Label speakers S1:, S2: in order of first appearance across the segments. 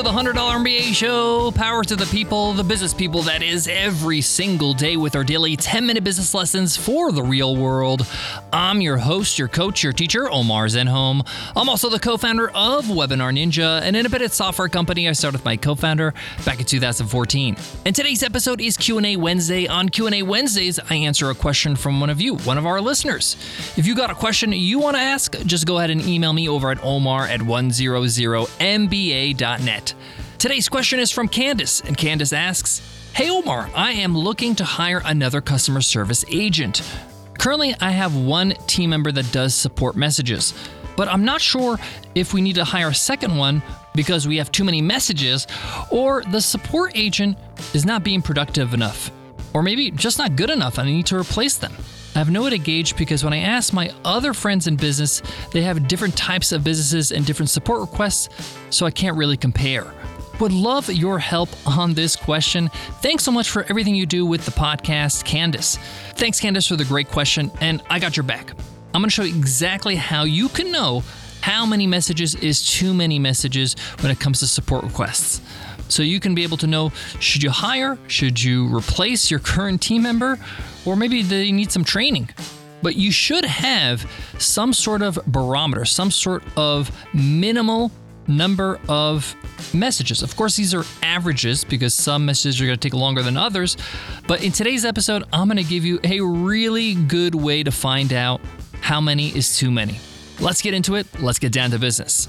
S1: to the $100 MBA show. Power to the people, the business people, that is, every single day with our daily 10 minute business lessons for the real world. I'm your host, your coach, your teacher, Omar Zenhom. I'm also the co founder of Webinar Ninja, an independent software company I started with my co founder back in 2014. And today's episode is Q&A Wednesday. On Q&A Wednesdays, I answer a question from one of you, one of our listeners. If you got a question you want to ask, just go ahead and email me over at omar at 100mba.net. Today's question is from Candace, and Candace asks Hey Omar, I am looking to hire another customer service agent. Currently, I have one team member that does support messages, but I'm not sure if we need to hire a second one because we have too many messages, or the support agent is not being productive enough, or maybe just not good enough and I need to replace them. I have no way to gauge because when I ask my other friends in business, they have different types of businesses and different support requests, so I can't really compare. Would love your help on this question. Thanks so much for everything you do with the podcast, Candace. Thanks, Candace, for the great question, and I got your back. I'm to show you exactly how you can know how many messages is too many messages when it comes to support requests. So you can be able to know should you hire, should you replace your current team member, or maybe they need some training. But you should have some sort of barometer, some sort of minimal number of messages. Of course, these are averages because some messages are going to take longer than others. But in today's episode, I'm going to give you a really good way to find out how many is too many. Let's get into it. Let's get down to business.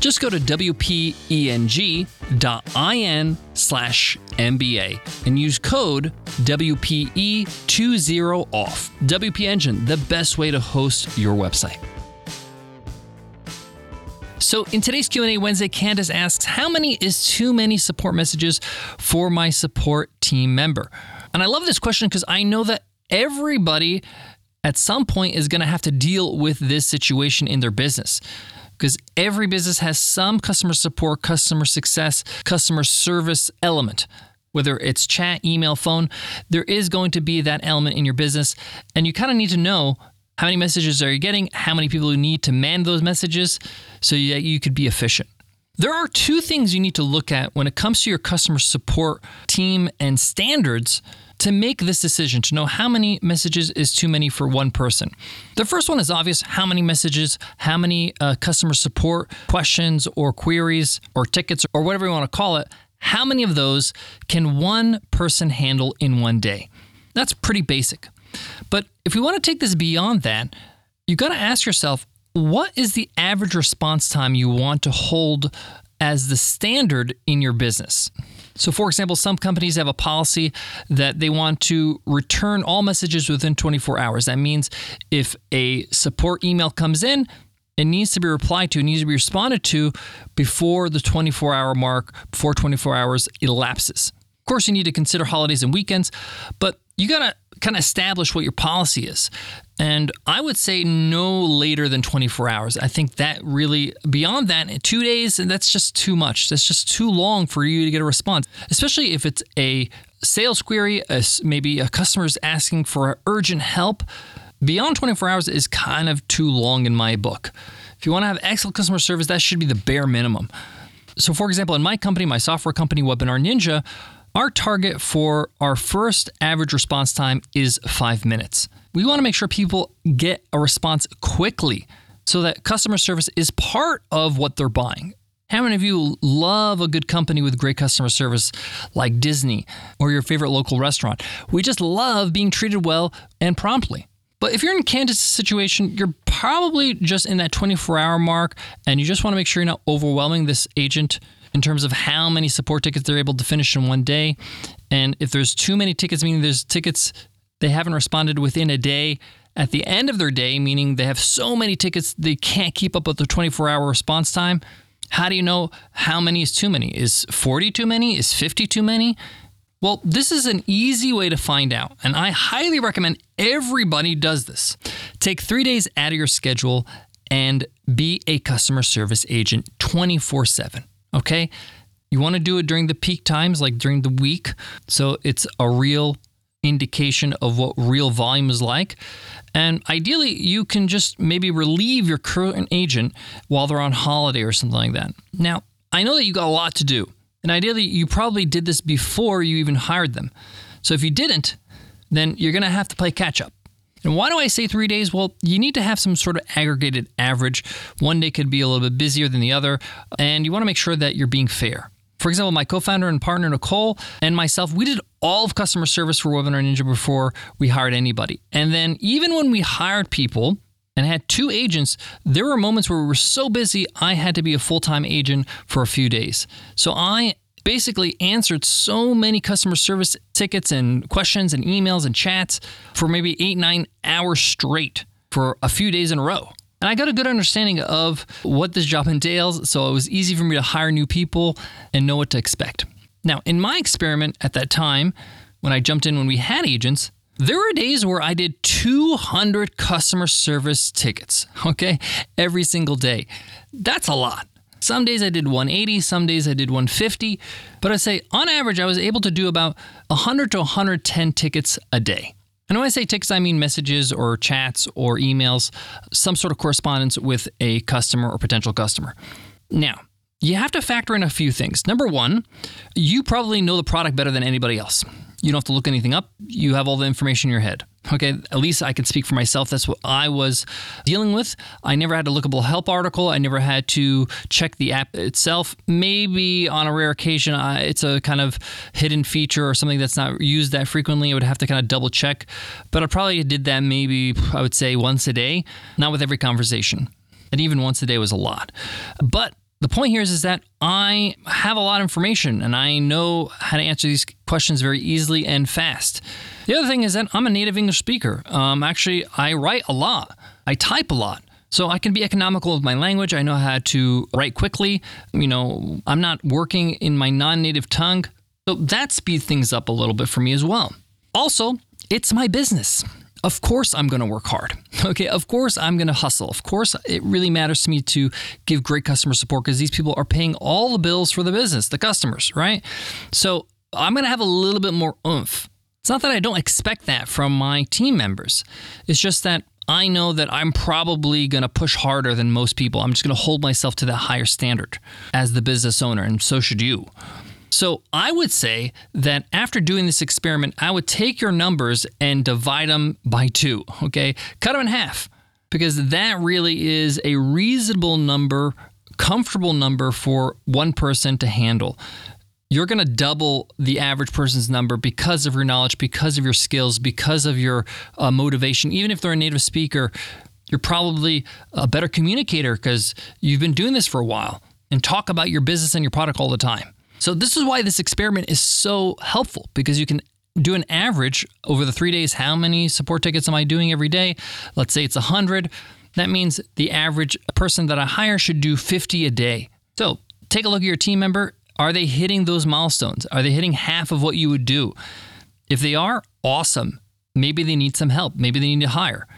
S1: Just go to wpeng.in slash MBA and use code WPE20OFF. WP Engine, the best way to host your website. So in today's Q&A Wednesday, Candace asks, how many is too many support messages for my support team member? And I love this question because I know that everybody at some point is going to have to deal with this situation in their business because every business has some customer support, customer success, customer service element. Whether it's chat, email, phone, there is going to be that element in your business. And you kind of need to know how many messages are you getting, how many people you need to man those messages so that you could be efficient. There are two things you need to look at when it comes to your customer support team and standards to make this decision to know how many messages is too many for one person. The first one is obvious how many messages, how many uh, customer support questions or queries or tickets or whatever you want to call it, how many of those can one person handle in one day? That's pretty basic. But if we want to take this beyond that, you got to ask yourself what is the average response time you want to hold as the standard in your business? So, for example, some companies have a policy that they want to return all messages within 24 hours. That means if a support email comes in, it needs to be replied to, it needs to be responded to before the 24 hour mark, before 24 hours elapses. Of course, you need to consider holidays and weekends, but you got to kind of establish what your policy is. And I would say no later than 24 hours. I think that really, beyond that, two days, that's just too much. That's just too long for you to get a response, especially if it's a sales query, maybe a customer is asking for urgent help. Beyond 24 hours is kind of too long in my book. If you want to have excellent customer service, that should be the bare minimum. So, for example, in my company, my software company, Webinar Ninja, our target for our first average response time is five minutes. We want to make sure people get a response quickly so that customer service is part of what they're buying. How many of you love a good company with great customer service like Disney or your favorite local restaurant? We just love being treated well and promptly. But if you're in Candace's situation, you're probably just in that 24 hour mark and you just want to make sure you're not overwhelming this agent in terms of how many support tickets they're able to finish in one day. And if there's too many tickets, meaning there's tickets they haven't responded within a day, at the end of their day, meaning they have so many tickets they can't keep up with the 24 hour response time, how do you know how many is too many? Is 40 too many? Is 50 too many? Well, this is an easy way to find out, and I highly recommend everybody does this. Take three days out of your schedule and be a customer service agent 24 7. Okay? You want to do it during the peak times, like during the week, so it's a real indication of what real volume is like. And ideally, you can just maybe relieve your current agent while they're on holiday or something like that. Now, I know that you got a lot to do, and ideally, you probably did this before you even hired them. So if you didn't, then you're going to have to play catch up. And why do I say three days? Well, you need to have some sort of aggregated average. One day could be a little bit busier than the other, and you want to make sure that you're being fair. For example, my co founder and partner, Nicole, and myself, we did all of customer service for Webinar Ninja before we hired anybody. And then, even when we hired people and had two agents, there were moments where we were so busy, I had to be a full time agent for a few days. So I basically answered so many customer service tickets and questions and emails and chats for maybe eight, nine hours straight for a few days in a row. And I got a good understanding of what this job entails, so it was easy for me to hire new people and know what to expect. Now, in my experiment at that time, when I jumped in when we had agents, there were days where I did 200 customer service tickets, okay, every single day. That's a lot. Some days I did 180, some days I did 150, but I'd say on average I was able to do about 100 to 110 tickets a day. And when I say tickets, I mean messages or chats or emails, some sort of correspondence with a customer or potential customer. Now, you have to factor in a few things. Number one, you probably know the product better than anybody else. You don't have to look anything up. You have all the information in your head. Okay, at least I can speak for myself. That's what I was dealing with. I never had a lookable help article. I never had to check the app itself. Maybe on a rare occasion, I, it's a kind of hidden feature or something that's not used that frequently. I would have to kind of double check. But I probably did that maybe, I would say, once a day, not with every conversation. And even once a day was a lot. But the point here is, is that I have a lot of information and I know how to answer these questions very easily and fast. The other thing is that I'm a native English speaker. Um, actually, I write a lot, I type a lot. So I can be economical with my language. I know how to write quickly. You know, I'm not working in my non native tongue. So that speeds things up a little bit for me as well. Also, it's my business of course I'm going to work hard. Okay, of course I'm going to hustle. Of course it really matters to me to give great customer support because these people are paying all the bills for the business, the customers, right? So I'm going to have a little bit more oomph. It's not that I don't expect that from my team members. It's just that I know that I'm probably going to push harder than most people. I'm just going to hold myself to that higher standard as the business owner, and so should you. So I would say that after doing this experiment, I would take your numbers and divide them by two, okay? Cut them in half because that really is a reasonable number, comfortable number for one person to handle. You're going to double the average person's number because of your knowledge, because of your skills, because of your uh, motivation. Even if they're a native speaker, you're probably a better communicator because you've been doing this for a while and talk about your business and your product all the time. So, this is why this experiment is so helpful because you can do an average over the three days. How many support tickets am I doing every day? Let's say it's 100. That means the average person that I hire should do 50 a day. So, take a look at your team member. Are they hitting those milestones? Are they hitting half of what you would do? If they are, awesome. Maybe they need some help. Maybe they need to hire.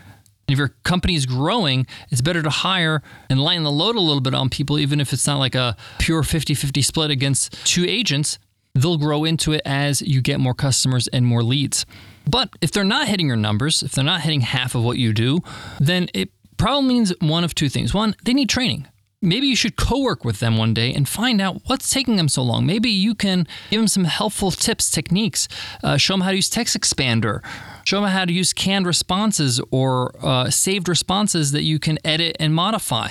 S1: And if your company is growing, it's better to hire and lighten the load a little bit on people, even if it's not like a pure 50 50 split against two agents. They'll grow into it as you get more customers and more leads. But if they're not hitting your numbers, if they're not hitting half of what you do, then it probably means one of two things. One, they need training maybe you should co-work with them one day and find out what's taking them so long. Maybe you can give them some helpful tips techniques. Uh, show them how to use Text Expander, show them how to use canned responses or uh, saved responses that you can edit and modify.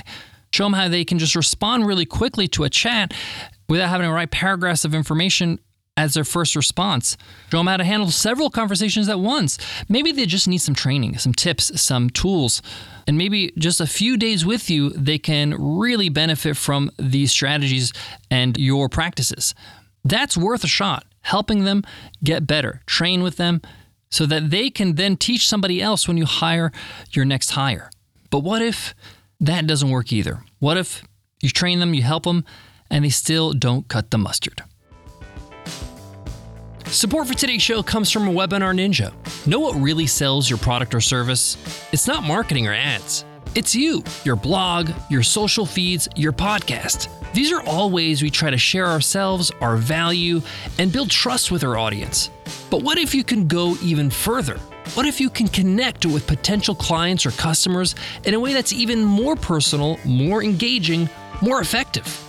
S1: Show them how they can just respond really quickly to a chat without having to write paragraphs of information as their first response. Show them how to handle several conversations at once. Maybe they just need some training, some tips, some tools, and maybe just a few days with you, they can really benefit from these strategies and your practices. That's worth a shot, helping them get better. Train with them, so that they can then teach somebody else when you hire your next hire. But what if that doesn't work either? What if you train them, you help them, and they still don't cut the mustard? Support for today's show comes from a Webinar Ninja. Know what really sells your product or service? It's not marketing or ads. It's you, your blog, your social feeds, your podcast. These are all ways we try to share ourselves, our value, and build trust with our audience. But what if you can go even further? What if you can connect with potential clients or customers in a way that's even more personal, more engaging, more effective?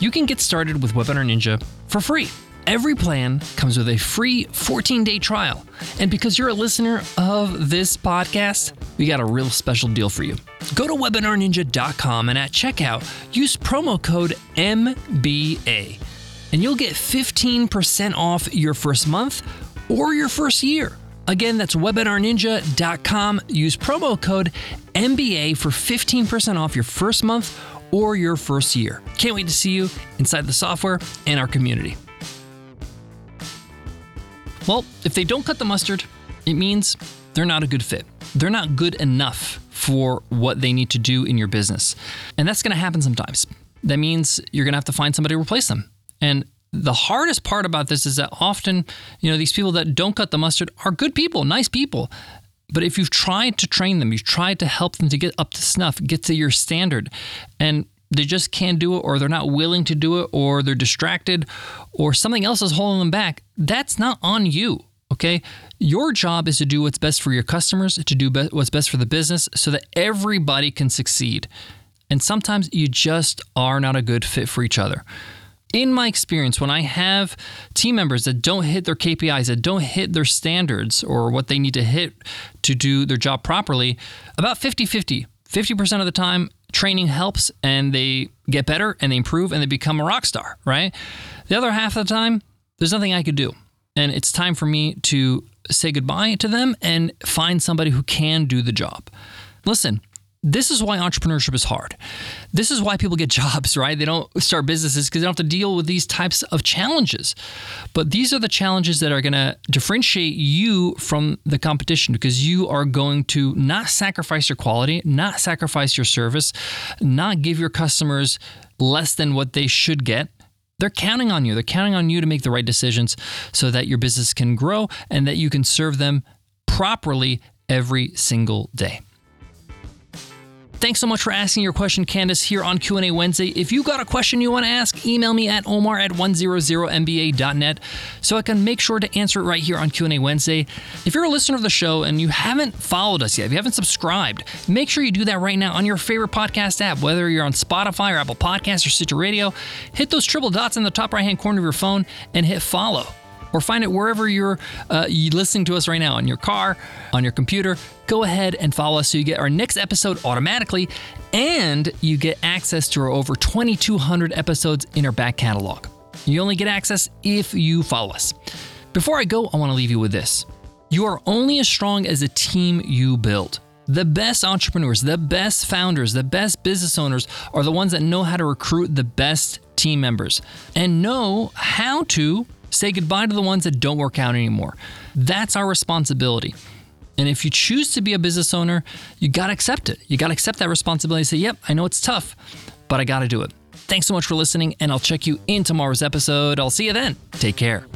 S1: you can get started with Webinar Ninja for free. Every plan comes with a free 14 day trial. And because you're a listener of this podcast, we got a real special deal for you. Go to webinarninja.com and at checkout, use promo code MBA, and you'll get 15% off your first month or your first year. Again, that's webinarninja.com. Use promo code MBA for 15% off your first month or your first year. Can't wait to see you inside the software and our community. Well, if they don't cut the mustard, it means they're not a good fit. They're not good enough for what they need to do in your business. And that's going to happen sometimes. That means you're going to have to find somebody to replace them. And the hardest part about this is that often, you know, these people that don't cut the mustard are good people, nice people. But if you've tried to train them, you've tried to help them to get up to snuff, get to your standard, and they just can't do it, or they're not willing to do it, or they're distracted, or something else is holding them back, that's not on you. Okay. Your job is to do what's best for your customers, to do be- what's best for the business so that everybody can succeed. And sometimes you just are not a good fit for each other. In my experience, when I have team members that don't hit their KPIs, that don't hit their standards or what they need to hit to do their job properly, about 50 50. 50% of the time, training helps and they get better and they improve and they become a rock star, right? The other half of the time, there's nothing I could do. And it's time for me to say goodbye to them and find somebody who can do the job. Listen, this is why entrepreneurship is hard. This is why people get jobs, right? They don't start businesses because they don't have to deal with these types of challenges. But these are the challenges that are going to differentiate you from the competition because you are going to not sacrifice your quality, not sacrifice your service, not give your customers less than what they should get. They're counting on you. They're counting on you to make the right decisions so that your business can grow and that you can serve them properly every single day. Thanks so much for asking your question, Candace, here on Q&A Wednesday. If you got a question you want to ask, email me at omar at 100mba.net so I can make sure to answer it right here on Q&A Wednesday. If you're a listener of the show and you haven't followed us yet, if you haven't subscribed, make sure you do that right now on your favorite podcast app, whether you're on Spotify or Apple Podcasts or Stitcher Radio. Hit those triple dots in the top right-hand corner of your phone and hit follow or find it wherever you're uh, listening to us right now on your car, on your computer. Go ahead and follow us so you get our next episode automatically and you get access to our over 2,200 episodes in our back catalog. You only get access if you follow us. Before I go, I want to leave you with this you are only as strong as a team you build. The best entrepreneurs, the best founders, the best business owners are the ones that know how to recruit the best team members and know how to Say goodbye to the ones that don't work out anymore. That's our responsibility. And if you choose to be a business owner, you got to accept it. You got to accept that responsibility and say, yep, I know it's tough, but I got to do it. Thanks so much for listening, and I'll check you in tomorrow's episode. I'll see you then. Take care.